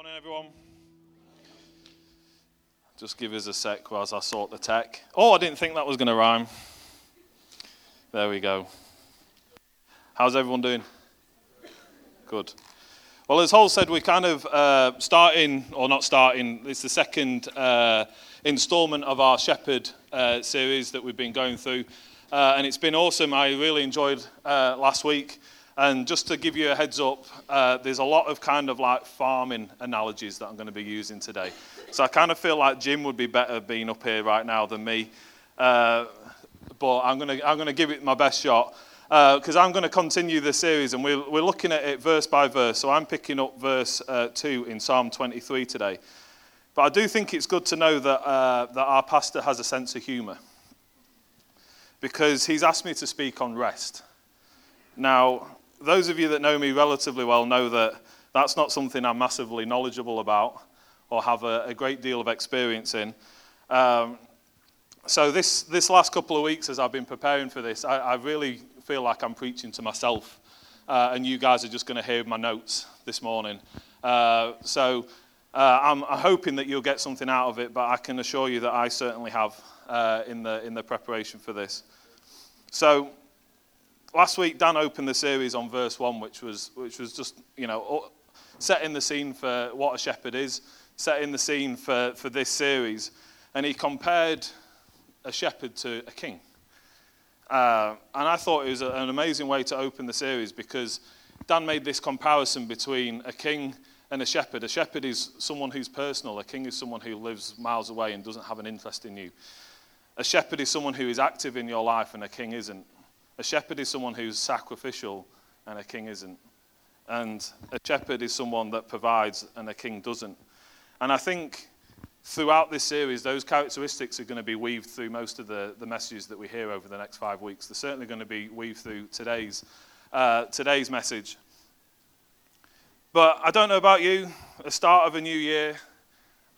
Morning, everyone. Just give us a sec whilst I sort the tech. Oh, I didn't think that was going to rhyme. There we go. How's everyone doing? Good. Well, as Hall said, we're kind of uh, starting, or not starting, it's the second uh, installment of our Shepherd uh, series that we've been going through. Uh, and it's been awesome. I really enjoyed uh, last week. And just to give you a heads up, uh, there's a lot of kind of like farming analogies that I'm going to be using today. So I kind of feel like Jim would be better being up here right now than me. Uh, but I'm going to I'm going to give it my best shot because uh, I'm going to continue the series and we're, we're looking at it verse by verse. So I'm picking up verse uh, 2 in Psalm 23 today. But I do think it's good to know that, uh, that our pastor has a sense of humour because he's asked me to speak on rest. Now, those of you that know me relatively well know that that's not something I'm massively knowledgeable about or have a, a great deal of experience in. Um, so this, this last couple of weeks as I've been preparing for this, I, I really feel like I'm preaching to myself. Uh, and you guys are just going to hear my notes this morning. Uh, so uh, I'm, I'm, hoping that you'll get something out of it, but I can assure you that I certainly have uh, in, the, in the preparation for this. So last week Dan opened the series on verse 1, which was, which was just, you know, setting the scene for what a shepherd is, setting the scene for, for this series. And he compared a shepherd to a king. Uh, and I thought it was a, an amazing way to open the series because Dan made this comparison between a king and a shepherd. A shepherd is someone who's personal, a king is someone who lives miles away and doesn't have an interest in you. A shepherd is someone who is active in your life, and a king isn't. A shepherd is someone who's sacrificial, and a king isn't. And a shepherd is someone that provides, and a king doesn't. And I think throughout this series, those characteristics are going to be weaved through most of the, the messages that we hear over the next five weeks. They're certainly going to be weaved through today's, uh, today's message. But I don't know about you, the start of a new year,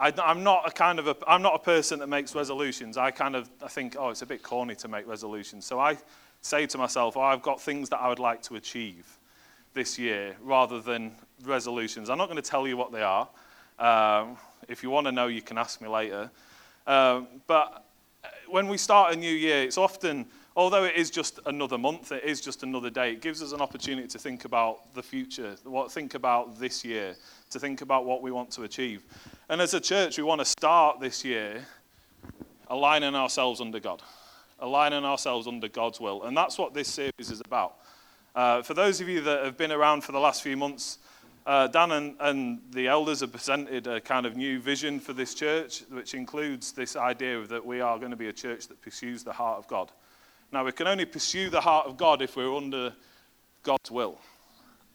I, am not a kind of a, I'm not a person that makes resolutions. I kind of I think, oh, it's a bit corny to make resolutions. So I say to myself, oh, I've got things that I would like to achieve this year rather than resolutions. I'm not going to tell you what they are. Um, if you want to know, you can ask me later. Um, but when we start a new year, it's often, although it is just another month, it is just another day, it gives us an opportunity to think about the future, what, think about this year, to think about what we want to achieve. And as a church, we want to start this year aligning ourselves under God aligning ourselves under God's will. And that's what this series is about. Uh, for those of you that have been around for the last few months, uh, Dan and, and, the elders have presented a kind of new vision for this church, which includes this idea that we are going to be a church that pursues the heart of God. Now, we can only pursue the heart of God if we're under God's will.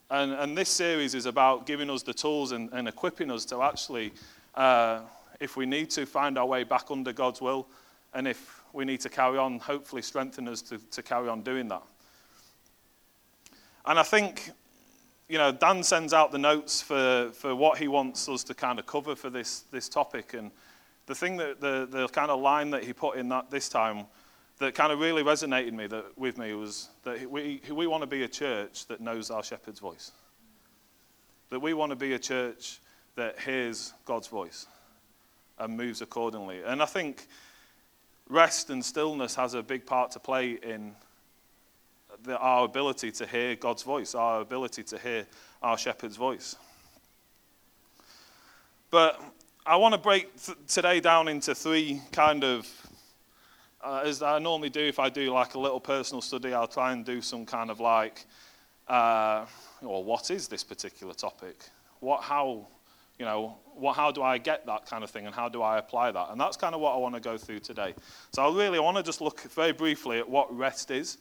And, and this series is about giving us the tools and, and equipping us to actually, uh, if we need to, find our way back under God's will. And if we need to carry on, hopefully, strengthen us to, to carry on doing that. And I think, you know, Dan sends out the notes for, for what he wants us to kind of cover for this, this topic. And the thing that, the, the kind of line that he put in that this time that kind of really resonated me that, with me was that we, we want to be a church that knows our shepherd's voice. That we want to be a church that hears God's voice and moves accordingly. And I think rest and stillness has a big part to play in the, our ability to hear God's voice, our ability to hear our shepherd's voice. But I want to break th- today down into three kind of, uh, as I normally do if I do like a little personal study, I'll try and do some kind of like, uh, well, what is this particular topic? What, how, you know, how do I get that kind of thing and how do I apply that? And that's kind of what I want to go through today. So I really want to just look very briefly at what rest is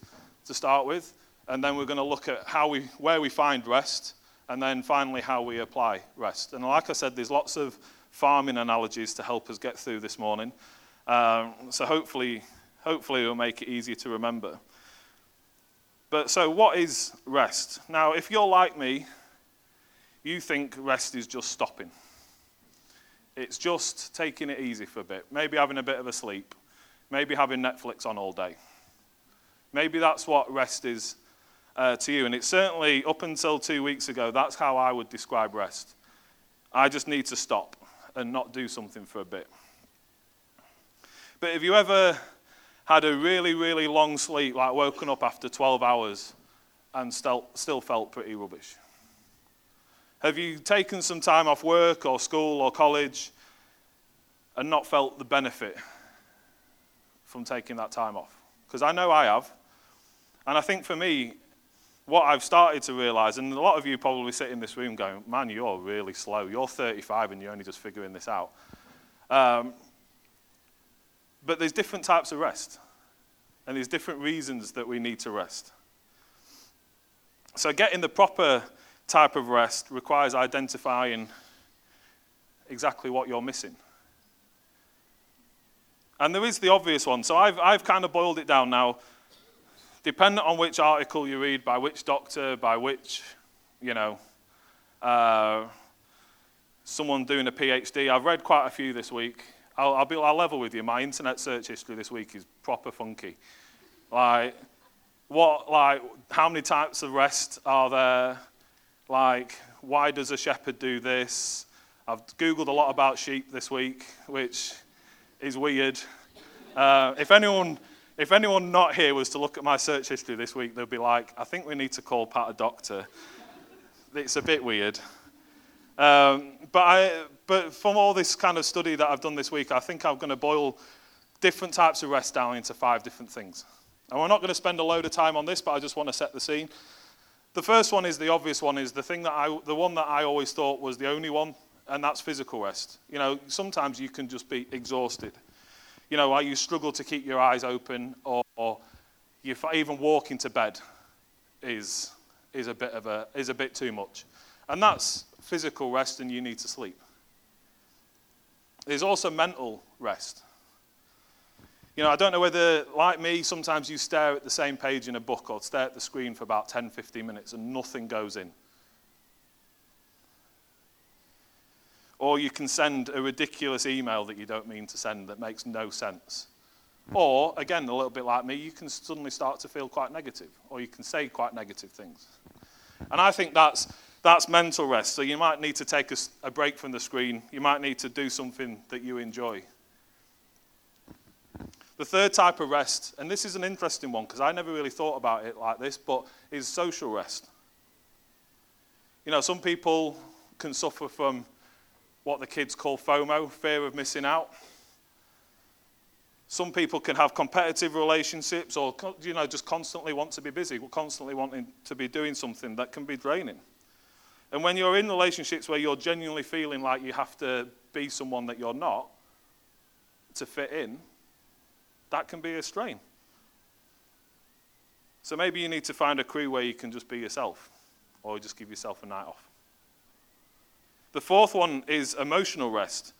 to start with, and then we're going to look at how we, where we find rest, and then finally how we apply rest. And like I said, there's lots of farming analogies to help us get through this morning. Um, so hopefully, hopefully it'll make it easier to remember. But so what is rest? Now, if you're like me, you think rest is just stopping. It's just taking it easy for a bit, maybe having a bit of a sleep, maybe having Netflix on all day. Maybe that's what rest is uh, to you. And it's certainly, up until two weeks ago, that's how I would describe rest. I just need to stop and not do something for a bit. But have you ever had a really, really long sleep, like woken up after 12 hours and still, still felt pretty rubbish? Have you taken some time off work or school or college and not felt the benefit from taking that time off? Because I know I have. And I think for me, what I've started to realize, and a lot of you probably sit in this room going, man, you're really slow. You're 35 and you're only just figuring this out. Um, but there's different types of rest, and there's different reasons that we need to rest. So, getting the proper type of rest requires identifying exactly what you're missing. And there is the obvious one. So, I've, I've kind of boiled it down now dependent on which article you read, by which doctor, by which, you know, uh, someone doing a PhD. I've read quite a few this week. I'll, I'll, be, I'll level with you. My internet search history this week is proper funky. Like, what, like, how many types of rest are there? Like, why does a shepherd do this? I've Googled a lot about sheep this week, which is weird. Uh, if anyone if anyone not here was to look at my search history this week, they'd be like, I think we need to call Pat a doctor. It's a bit weird. Um, but, I, but from all this kind of study that I've done this week, I think I'm going to boil different types of rest down into five different things. And we're not going to spend a load of time on this, but I just want to set the scene. The first one is the obvious one, is the thing that I, the one that I always thought was the only one, and that's physical rest. You know, sometimes you can just be exhausted you know, you struggle to keep your eyes open, or, or you even walking to bed is, is, a bit of a, is a bit too much. And that's physical rest, and you need to sleep. There's also mental rest. You know, I don't know whether, like me, sometimes you stare at the same page in a book or stare at the screen for about 10, 15 minutes and nothing goes in. Or you can send a ridiculous email that you don't mean to send that makes no sense. Or, again, a little bit like me, you can suddenly start to feel quite negative, or you can say quite negative things. And I think that's, that's mental rest. So you might need to take a, a break from the screen, you might need to do something that you enjoy. The third type of rest, and this is an interesting one because I never really thought about it like this, but is social rest. You know, some people can suffer from what the kids call FOMO, fear of missing out. Some people can have competitive relationships or you know just constantly want to be busy, constantly wanting to be doing something that can be draining. And when you're in relationships where you're genuinely feeling like you have to be someone that you're not to fit in, that can be a strain. So maybe you need to find a crew where you can just be yourself or just give yourself a night off. The fourth one is emotional rest.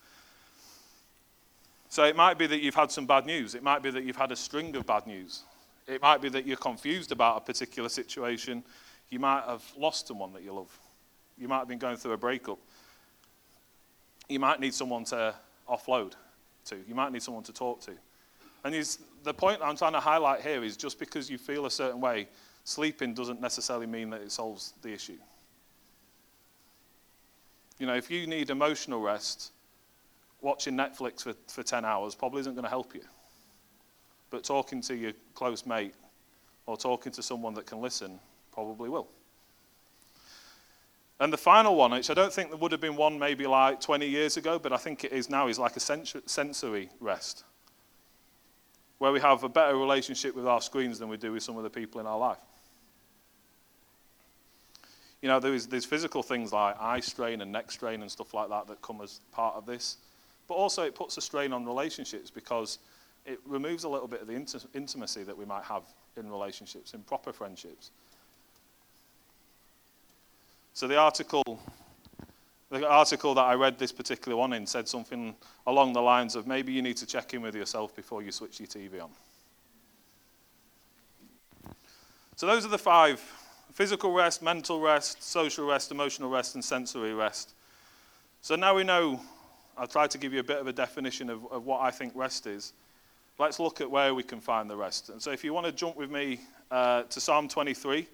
So it might be that you've had some bad news. It might be that you've had a string of bad news. It might be that you're confused about a particular situation. You might have lost someone that you love. You might have been going through a breakup. You might need someone to offload to. You might need someone to talk to. And the point I'm trying to highlight here is just because you feel a certain way, sleeping doesn't necessarily mean that it solves the issue. You know, if you need emotional rest, watching Netflix for, for 10 hours probably isn't going to help you. But talking to your close mate or talking to someone that can listen probably will. And the final one, which I don't think there would have been one maybe like 20 years ago, but I think it is now, is like a sensory rest. Where we have a better relationship with our screens than we do with some of the people in our life. You know, there's, there's physical things like eye strain and neck strain and stuff like that that come as part of this. But also, it puts a strain on relationships because it removes a little bit of the int- intimacy that we might have in relationships, in proper friendships. So, the article, the article that I read this particular one in said something along the lines of maybe you need to check in with yourself before you switch your TV on. So, those are the five physical rest, mental rest, social rest, emotional rest, and sensory rest. So now we know, I'll try to give you a bit of a definition of, of what I think rest is. Let's look at where we can find the rest. And so if you want to jump with me uh, to Psalm 23,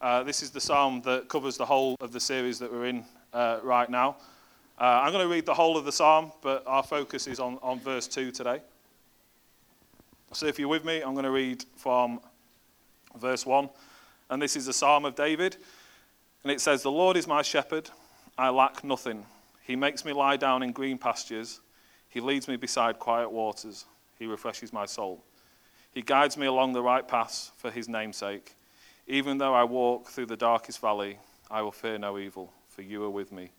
uh, this is the psalm that covers the whole of the series that we're in uh, right now. Uh, I'm going to read the whole of the psalm, but our focus is on, on verse 2 today. So if you're with me, I'm going to read from verse 1. And this is the psalm of David. And it says, The Lord is my shepherd, I lack nothing. He makes me lie down in green pastures, He leads me beside quiet waters, He refreshes my soul. He guides me along the right paths for His name's sake. Even though I walk through the darkest valley, I will fear no evil, for you are with me.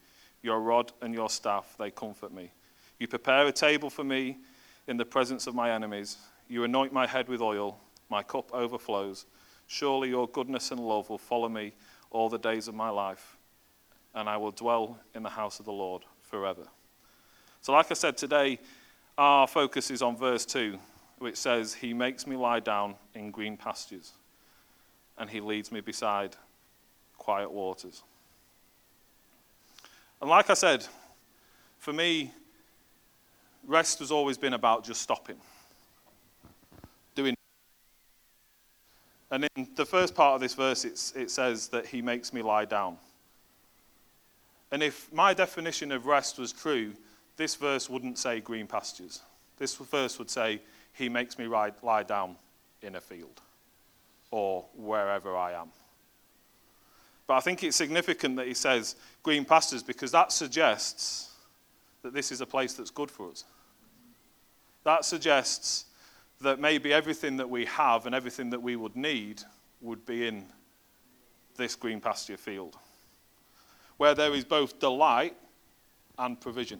Your rod and your staff, they comfort me. You prepare a table for me in the presence of my enemies. You anoint my head with oil. My cup overflows. Surely your goodness and love will follow me all the days of my life, and I will dwell in the house of the Lord forever. So, like I said today, our focus is on verse 2, which says, He makes me lie down in green pastures, and He leads me beside quiet waters. And like I said, for me, rest has always been about just stopping, doing. And in the first part of this verse, it says that he makes me lie down. And if my definition of rest was true, this verse wouldn't say green pastures. This verse would say, He makes me lie, lie down in a field or wherever I am. But I think it's significant that he says green pastures because that suggests that this is a place that's good for us. That suggests that maybe everything that we have and everything that we would need would be in this green pasture field, where there is both delight and provision.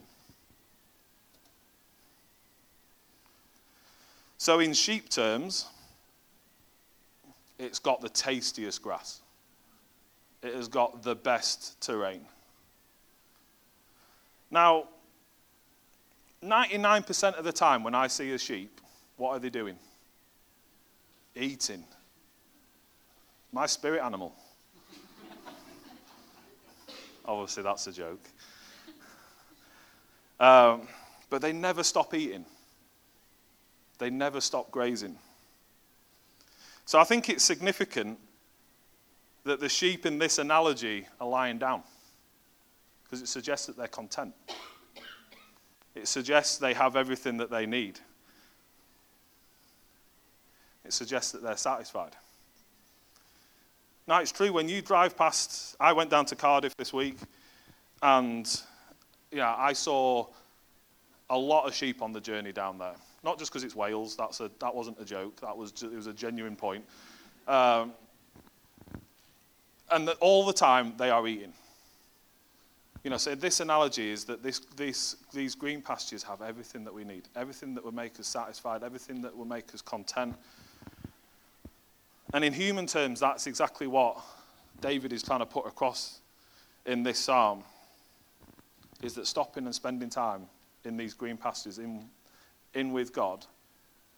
So, in sheep terms, it's got the tastiest grass it has got the best terrain. Now, 99% of the time when I see a sheep, what are they doing? Eating. My spirit animal. Obviously, that's a joke. Um, but they never stop eating, they never stop grazing. So I think it's significant that the sheep in this analogy are lying down because it suggests that they're content. It suggests they have everything that they need. It suggests that they're satisfied. Now, it's true when you drive past, I went down to Cardiff this week and yeah, I saw a lot of sheep on the journey down there. Not just because it's Wales, that's a, that wasn't a joke, that was, it was a genuine point. Um, and that all the time they are eating. You know, so this analogy is that this, this, these green pastures have everything that we need, everything that will make us satisfied, everything that will make us content. And in human terms, that's exactly what David is trying to put across in this psalm is that stopping and spending time in these green pastures, in, in with God,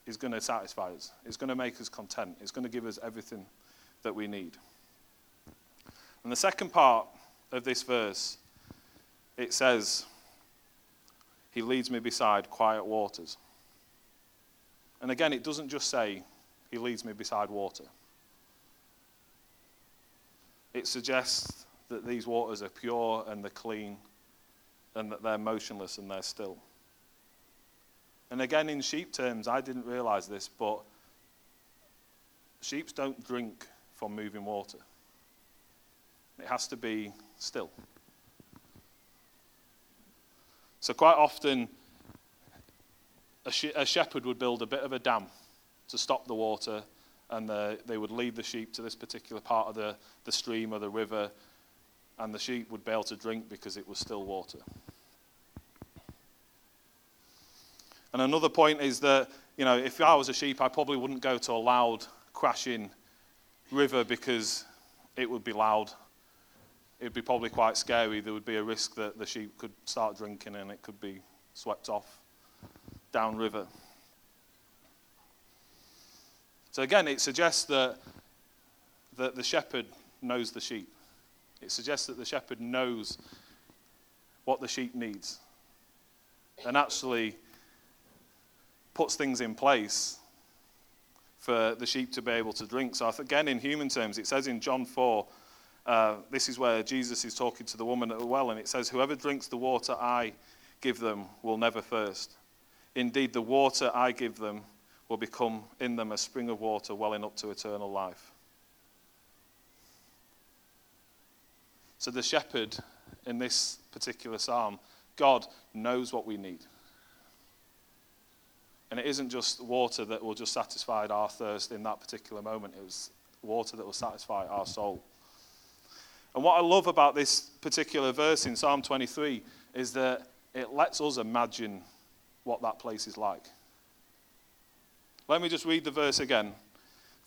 is going to satisfy us. It's going to make us content. It's going to give us everything that we need. And the second part of this verse, it says, He leads me beside quiet waters. And again, it doesn't just say, He leads me beside water. It suggests that these waters are pure and they're clean and that they're motionless and they're still. And again, in sheep terms, I didn't realize this, but sheep don't drink from moving water. It has to be still. So, quite often, a, a shepherd would build a bit of a dam to stop the water, and the, they would lead the sheep to this particular part of the, the stream or the river, and the sheep would be able to drink because it was still water. And another point is that, you know, if I was a sheep, I probably wouldn't go to a loud, crashing river because it would be loud it'd be probably quite scary. There would be a risk that the sheep could start drinking and it could be swept off downriver. So again, it suggests that, that the shepherd knows the sheep. It suggests that the shepherd knows what the sheep needs and actually puts things in place for the sheep to be able to drink. So again, in human terms, it says in John 4, uh, this is where Jesus is talking to the woman at the well, and it says, Whoever drinks the water I give them will never thirst. Indeed, the water I give them will become in them a spring of water welling up to eternal life. So, the shepherd in this particular psalm, God knows what we need. And it isn't just water that will just satisfy our thirst in that particular moment, it was water that will satisfy our soul. And what I love about this particular verse in Psalm 23 is that it lets us imagine what that place is like. Let me just read the verse again.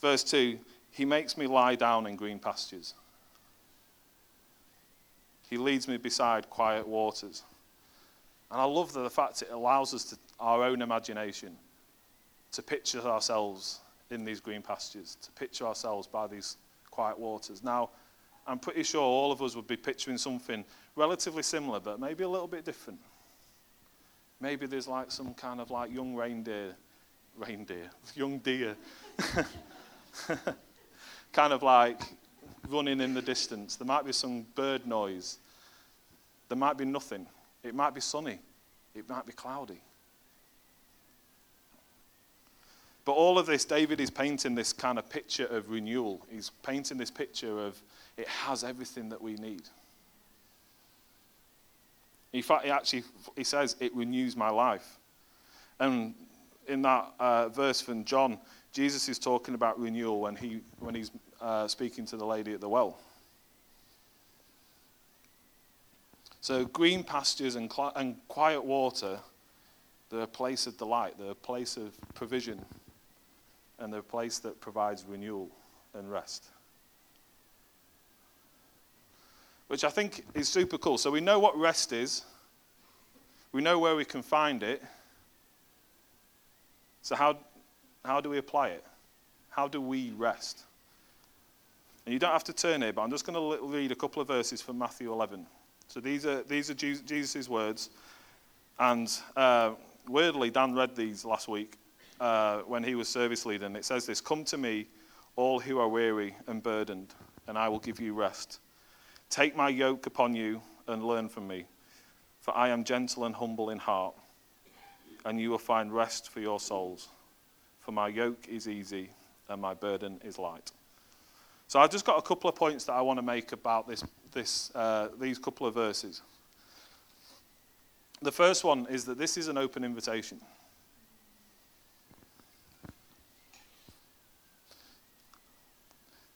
Verse 2 He makes me lie down in green pastures, He leads me beside quiet waters. And I love the fact it allows us to, our own imagination to picture ourselves in these green pastures, to picture ourselves by these quiet waters. Now, I'm pretty sure all of us would be picturing something relatively similar, but maybe a little bit different. Maybe there's like some kind of like young reindeer, reindeer, young deer, kind of like running in the distance. There might be some bird noise. There might be nothing. It might be sunny. It might be cloudy. But all of this, David is painting this kind of picture of renewal. He's painting this picture of it has everything that we need. In fact, he actually he says it renews my life. And in that uh, verse from John, Jesus is talking about renewal when he when he's uh, speaking to the lady at the well. So green pastures and, cl- and quiet water, they're a place of delight. They're a place of provision, and they're a place that provides renewal and rest. Which I think is super cool. So we know what rest is, we know where we can find it. So, how, how do we apply it? How do we rest? And you don't have to turn here, but I'm just going to read a couple of verses from Matthew 11. So these are, these are Jesus' words. And uh, weirdly, Dan read these last week uh, when he was service leader. And it says this Come to me, all who are weary and burdened, and I will give you rest. Take my yoke upon you and learn from me, for I am gentle and humble in heart, and you will find rest for your souls. For my yoke is easy and my burden is light. So I've just got a couple of points that I want to make about this, this, uh, these couple of verses. The first one is that this is an open invitation.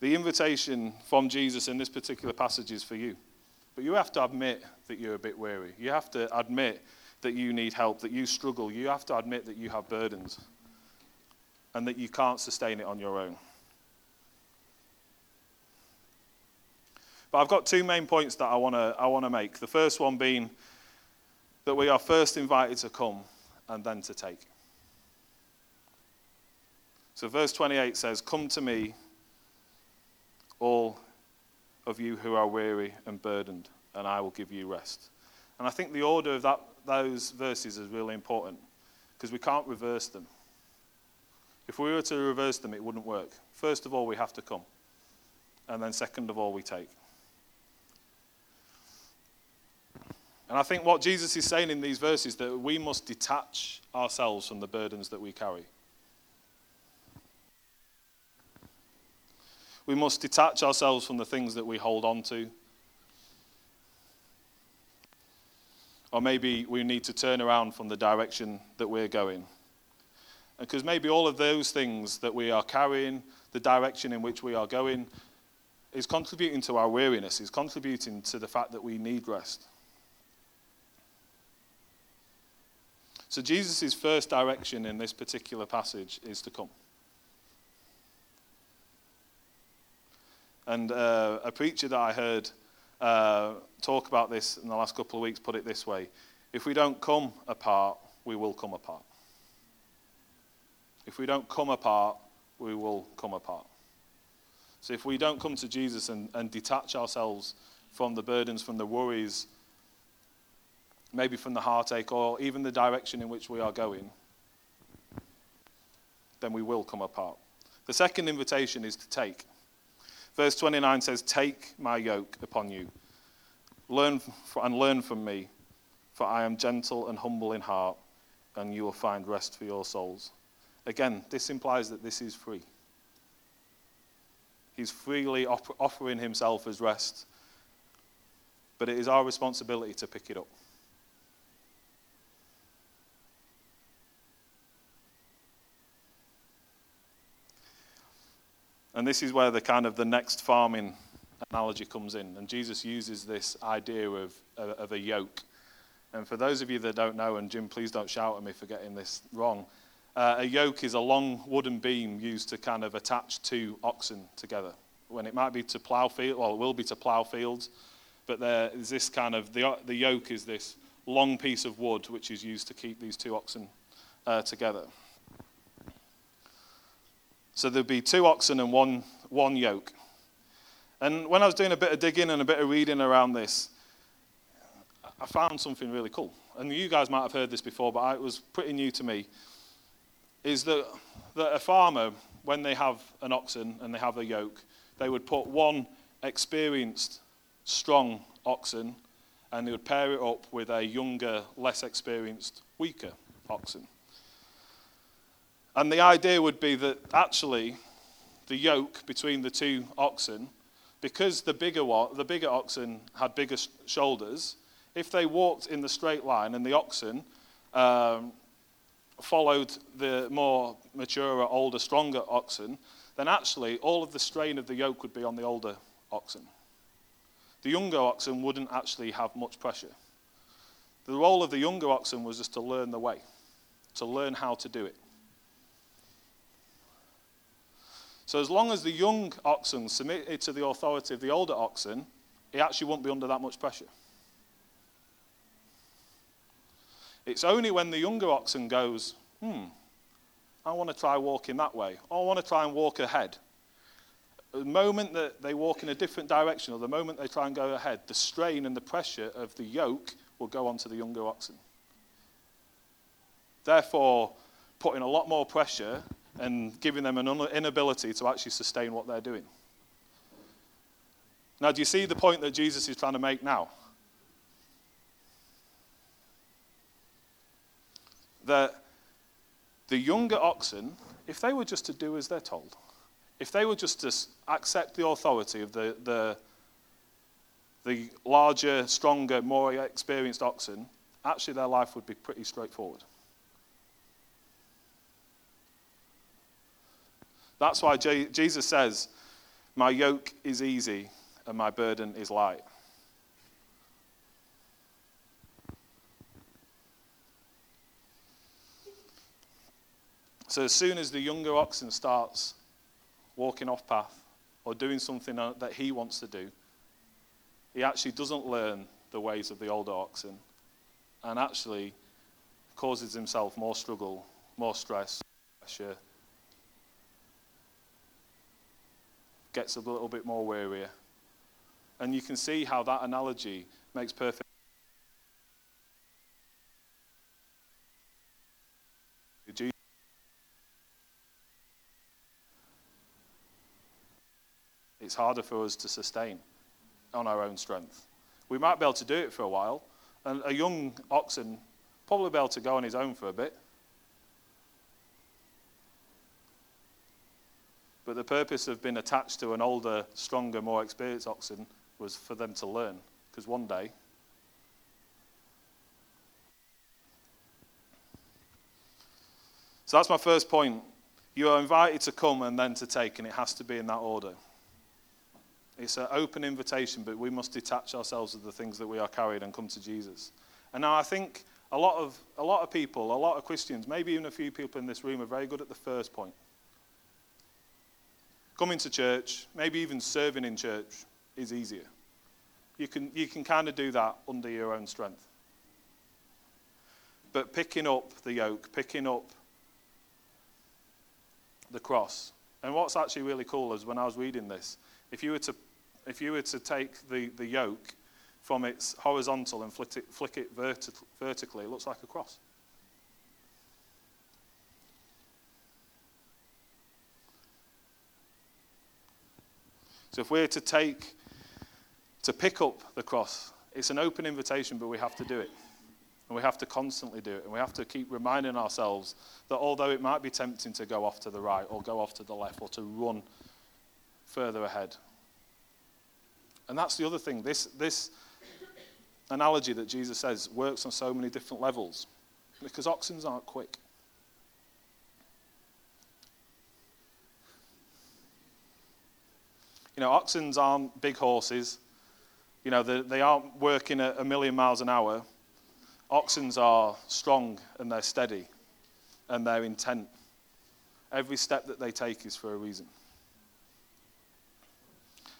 The invitation from Jesus in this particular passage is for you. But you have to admit that you're a bit weary. You have to admit that you need help, that you struggle. You have to admit that you have burdens and that you can't sustain it on your own. But I've got two main points that I want to I want to make. The first one being that we are first invited to come and then to take. So verse 28 says, "Come to me, of you who are weary and burdened, and I will give you rest. And I think the order of that, those verses is really important because we can't reverse them. If we were to reverse them, it wouldn't work. First of all, we have to come. And then, second of all, we take. And I think what Jesus is saying in these verses that we must detach ourselves from the burdens that we carry. We must detach ourselves from the things that we hold on to. Or maybe we need to turn around from the direction that we're going. Because maybe all of those things that we are carrying, the direction in which we are going, is contributing to our weariness, is contributing to the fact that we need rest. So, Jesus' first direction in this particular passage is to come. And uh, a preacher that I heard uh, talk about this in the last couple of weeks put it this way If we don't come apart, we will come apart. If we don't come apart, we will come apart. So if we don't come to Jesus and, and detach ourselves from the burdens, from the worries, maybe from the heartache, or even the direction in which we are going, then we will come apart. The second invitation is to take. Verse 29 says, Take my yoke upon you, learn and learn from me, for I am gentle and humble in heart, and you will find rest for your souls. Again, this implies that this is free. He's freely offering himself as rest, but it is our responsibility to pick it up. And this is where the kind of the next farming analogy comes in. And Jesus uses this idea of, of a yoke. And for those of you that don't know, and Jim, please don't shout at me for getting this wrong, uh, a yoke is a long wooden beam used to kind of attach two oxen together. When it might be to plough fields, well, it will be to plough fields, but there is this kind of, the, the yoke is this long piece of wood which is used to keep these two oxen uh, together. So there'd be two oxen and one, one yoke. And when I was doing a bit of digging and a bit of reading around this, I found something really cool. And you guys might have heard this before, but it was pretty new to me. Is that, that a farmer, when they have an oxen and they have a yoke, they would put one experienced, strong oxen and they would pair it up with a younger, less experienced, weaker oxen. And the idea would be that actually the yoke between the two oxen, because the bigger, the bigger oxen had bigger shoulders, if they walked in the straight line and the oxen um, followed the more mature, older, stronger oxen, then actually all of the strain of the yoke would be on the older oxen. The younger oxen wouldn't actually have much pressure. The role of the younger oxen was just to learn the way, to learn how to do it. So as long as the young oxen submitted to the authority of the older oxen, he actually won't be under that much pressure. It's only when the younger oxen goes, hmm, I want to try walking that way, or I want to try and walk ahead. The moment that they walk in a different direction, or the moment they try and go ahead, the strain and the pressure of the yoke will go onto the younger oxen. Therefore, putting a lot more pressure and giving them an inability to actually sustain what they're doing. Now, do you see the point that Jesus is trying to make now? That the younger oxen, if they were just to do as they're told, if they were just to accept the authority of the, the, the larger, stronger, more experienced oxen, actually their life would be pretty straightforward. That's why Jesus says, My yoke is easy and my burden is light. So, as soon as the younger oxen starts walking off path or doing something that he wants to do, he actually doesn't learn the ways of the older oxen and actually causes himself more struggle, more stress, pressure, gets a little bit more wearier. And you can see how that analogy makes perfect It's harder for us to sustain on our own strength. We might be able to do it for a while, and a young oxen probably be able to go on his own for a bit. But the purpose of being attached to an older, stronger, more experienced oxen was for them to learn. Because one day, So that's my first point. You are invited to come and then to take, and it has to be in that order. It's an open invitation, but we must detach ourselves of the things that we are carried and come to Jesus. And now I think a lot of, a lot of people, a lot of Christians, maybe even a few people in this room, are very good at the first point coming to church, maybe even serving in church, is easier. You can, you can kind of do that under your own strength. But picking up the yoke, picking up the cross. And what's actually really cool is when I was reading this, if you were to, if you were to take the, the yoke from its horizontal and flick it, flick it verti- vertically, it looks like a cross. So if we're to take, to pick up the cross, it's an open invitation, but we have to do it. And we have to constantly do it. And we have to keep reminding ourselves that although it might be tempting to go off to the right or go off to the left or to run further ahead. And that's the other thing. This, this analogy that Jesus says works on so many different levels because oxen aren't quick. You know, oxen aren't big horses. You know, they, they aren't working at a million miles an hour. Oxen are strong and they're steady and they're intent. Every step that they take is for a reason.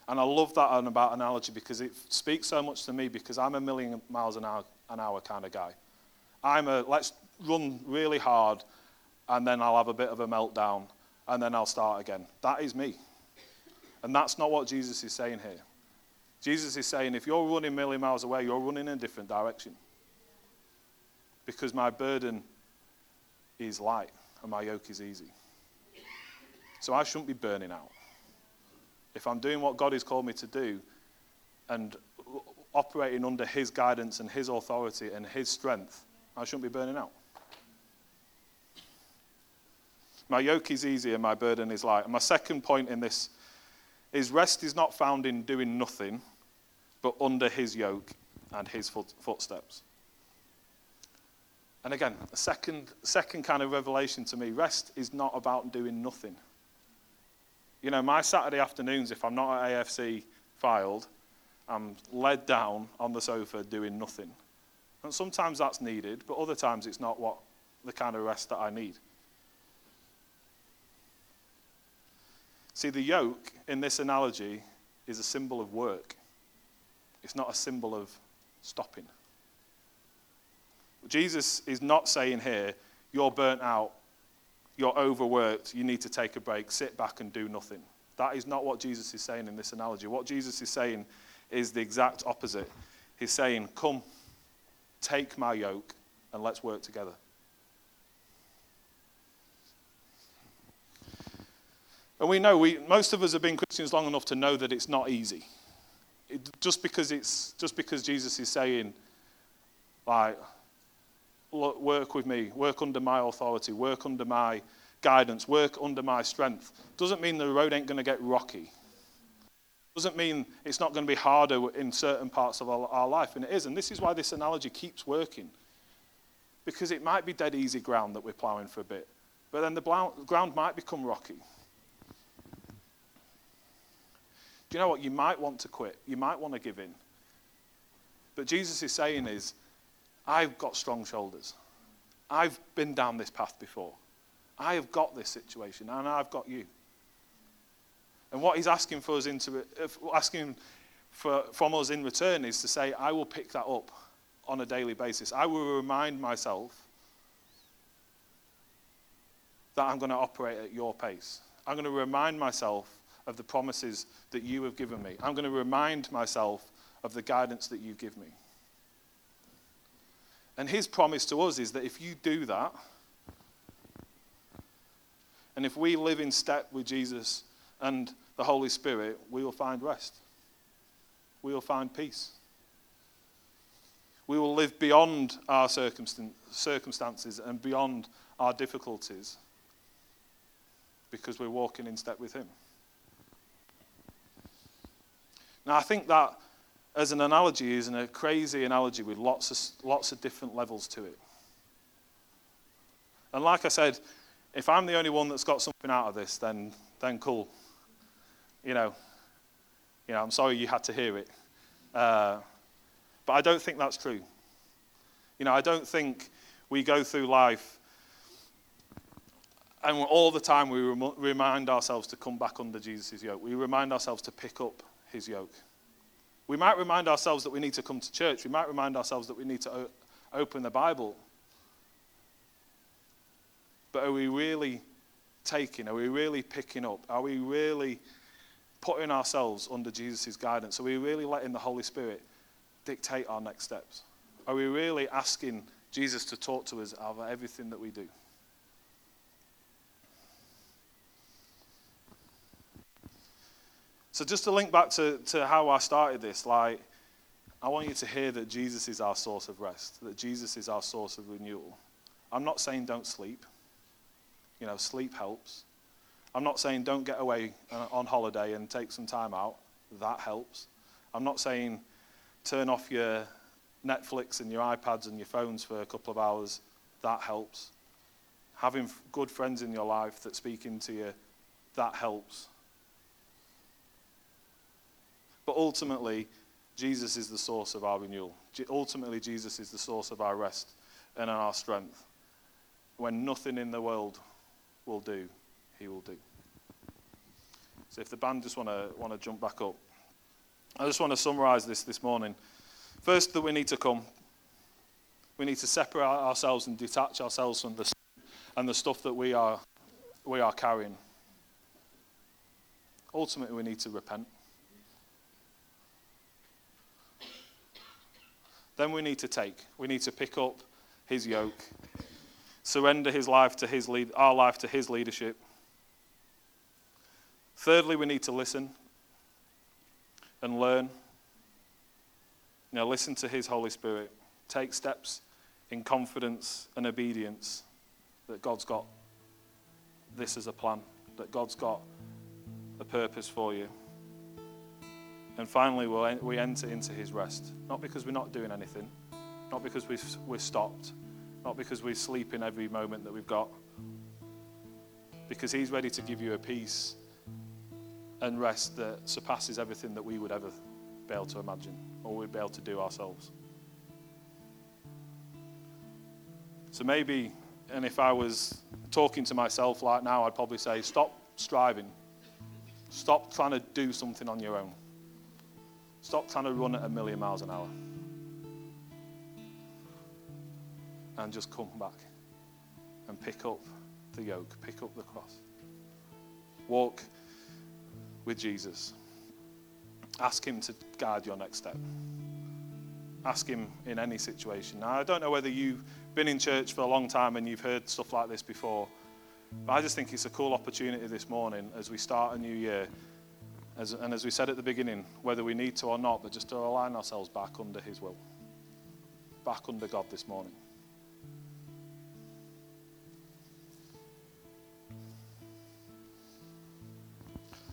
And I love that about analogy because it speaks so much to me because I'm a million miles an hour, an hour kind of guy. I'm a let's run really hard and then I'll have a bit of a meltdown and then I'll start again. That is me. And that's not what Jesus is saying here. Jesus is saying if you're running a million miles away, you're running in a different direction. Because my burden is light and my yoke is easy. So I shouldn't be burning out. If I'm doing what God has called me to do and operating under His guidance and His authority and His strength, I shouldn't be burning out. My yoke is easy and my burden is light. And my second point in this is rest is not found in doing nothing, but under His yoke and His footsteps. And again, a second, second kind of revelation to me rest is not about doing nothing. You know, my Saturday afternoons, if I'm not at AFC Fylde, I'm led down on the sofa doing nothing. And sometimes that's needed, but other times it's not what the kind of rest that I need. See, the yoke in this analogy is a symbol of work. It's not a symbol of stopping. Jesus is not saying here, you're burnt out, you're overworked, you need to take a break, sit back and do nothing. That is not what Jesus is saying in this analogy. What Jesus is saying is the exact opposite. He's saying, Come, take my yoke, and let's work together. And we know, we, most of us have been Christians long enough to know that it's not easy. It, just, because it's, just because Jesus is saying, like, work with me, work under my authority, work under my guidance, work under my strength, doesn't mean the road ain't going to get rocky. Doesn't mean it's not going to be harder in certain parts of our, our life, and it is. And this is why this analogy keeps working. Because it might be dead easy ground that we're ploughing for a bit, but then the ground might become rocky. You know what? You might want to quit. You might want to give in. But Jesus is saying is, I've got strong shoulders. I've been down this path before. I have got this situation, and I've got you. And what he's asking for us into uh, asking for, from us in return is to say, I will pick that up on a daily basis. I will remind myself that I'm going to operate at your pace. I'm going to remind myself of the promises that you have given me. I'm going to remind myself of the guidance that you give me. And his promise to us is that if you do that, and if we live in step with Jesus and the Holy Spirit, we will find rest. We will find peace. We will live beyond our circumstances and beyond our difficulties because we're walking in step with Him. Now, I think that as an analogy is a crazy analogy with lots of, lots of different levels to it. And like I said, if I'm the only one that's got something out of this, then, then cool. You know, you know, I'm sorry you had to hear it. Uh, but I don't think that's true. You know, I don't think we go through life and all the time we remind ourselves to come back under Jesus' yoke. We remind ourselves to pick up his yoke. We might remind ourselves that we need to come to church. We might remind ourselves that we need to o- open the Bible. But are we really taking? Are we really picking up? Are we really putting ourselves under Jesus' guidance? Are we really letting the Holy Spirit dictate our next steps? Are we really asking Jesus to talk to us about everything that we do? So, just to link back to, to how I started this, like, I want you to hear that Jesus is our source of rest, that Jesus is our source of renewal. I'm not saying don't sleep. You know, sleep helps. I'm not saying don't get away uh, on holiday and take some time out. That helps. I'm not saying turn off your Netflix and your iPads and your phones for a couple of hours. That helps. Having good friends in your life that speak into you, that helps. But ultimately, Jesus is the source of our renewal. Ultimately, Jesus is the source of our rest and our strength. When nothing in the world will do, He will do. So, if the band just want to want to jump back up, I just want to summarize this this morning. First, that we need to come. We need to separate ourselves and detach ourselves from the and the stuff that we are we are carrying. Ultimately, we need to repent. Then we need to take. We need to pick up his yoke, surrender his life to his lead, our life to his leadership. Thirdly, we need to listen and learn. Now, listen to his Holy Spirit. Take steps in confidence and obedience that God's got this as a plan, that God's got a purpose for you. And finally, we'll, we enter into his rest. Not because we're not doing anything, not because we've, we're stopped, not because we sleep in every moment that we've got, because he's ready to give you a peace and rest that surpasses everything that we would ever be able to imagine or we'd be able to do ourselves. So maybe, and if I was talking to myself like now, I'd probably say, stop striving. Stop trying to do something on your own. Stop trying to run at a million miles an hour. And just come back and pick up the yoke, pick up the cross. Walk with Jesus. Ask Him to guide your next step. Ask Him in any situation. Now, I don't know whether you've been in church for a long time and you've heard stuff like this before, but I just think it's a cool opportunity this morning as we start a new year as, and as we said at the beginning, whether we need to or not, but just to align ourselves back under His will, back under God this morning.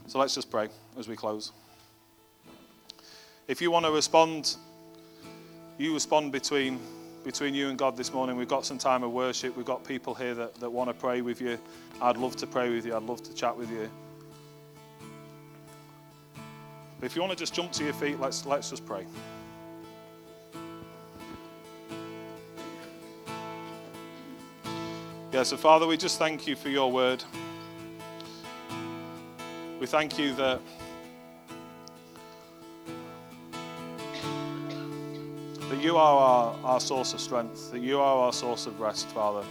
So let's just pray as we close. If you want to respond, you respond between, between you and God this morning. We've got some time of worship. We've got people here that, that want to pray with you. I'd love to pray with you. I'd love to chat with you. But if you want to just jump to your feet, let's, let's just pray. Yeah, so Father, we just thank you for your word. We thank you that that you are our, our source of strength, that you are our source of rest, Father.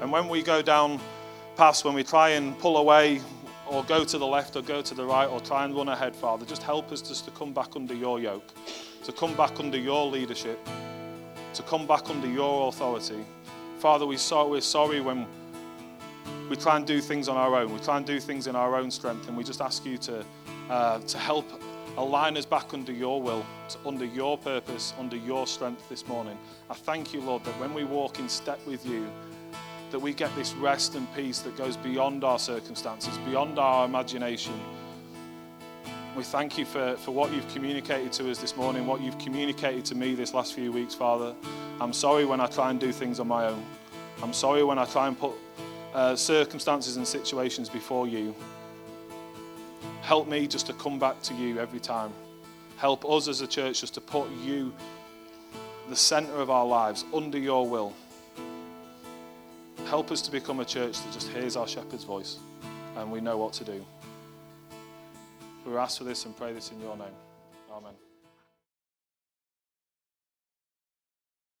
And when we go down past, when we try and pull away or go to the left or go to the right or try and run ahead, Father. Just help us just to come back under your yoke, to come back under your leadership, to come back under your authority. Father, we saw, we're sorry when we try and do things on our own. We try and do things in our own strength, and we just ask you to, uh, to help align us back under your will, under your purpose, under your strength this morning. I thank you, Lord, that when we walk in step with you, that we get this rest and peace that goes beyond our circumstances, beyond our imagination. We thank you for, for what you've communicated to us this morning, what you've communicated to me this last few weeks, Father. I'm sorry when I try and do things on my own. I'm sorry when I try and put uh, circumstances and situations before you. Help me just to come back to you every time. Help us as a church just to put you the center of our lives under your will. Help us to become a church that just hears our shepherd's voice and we know what to do. We ask for this and pray this in your name. Amen.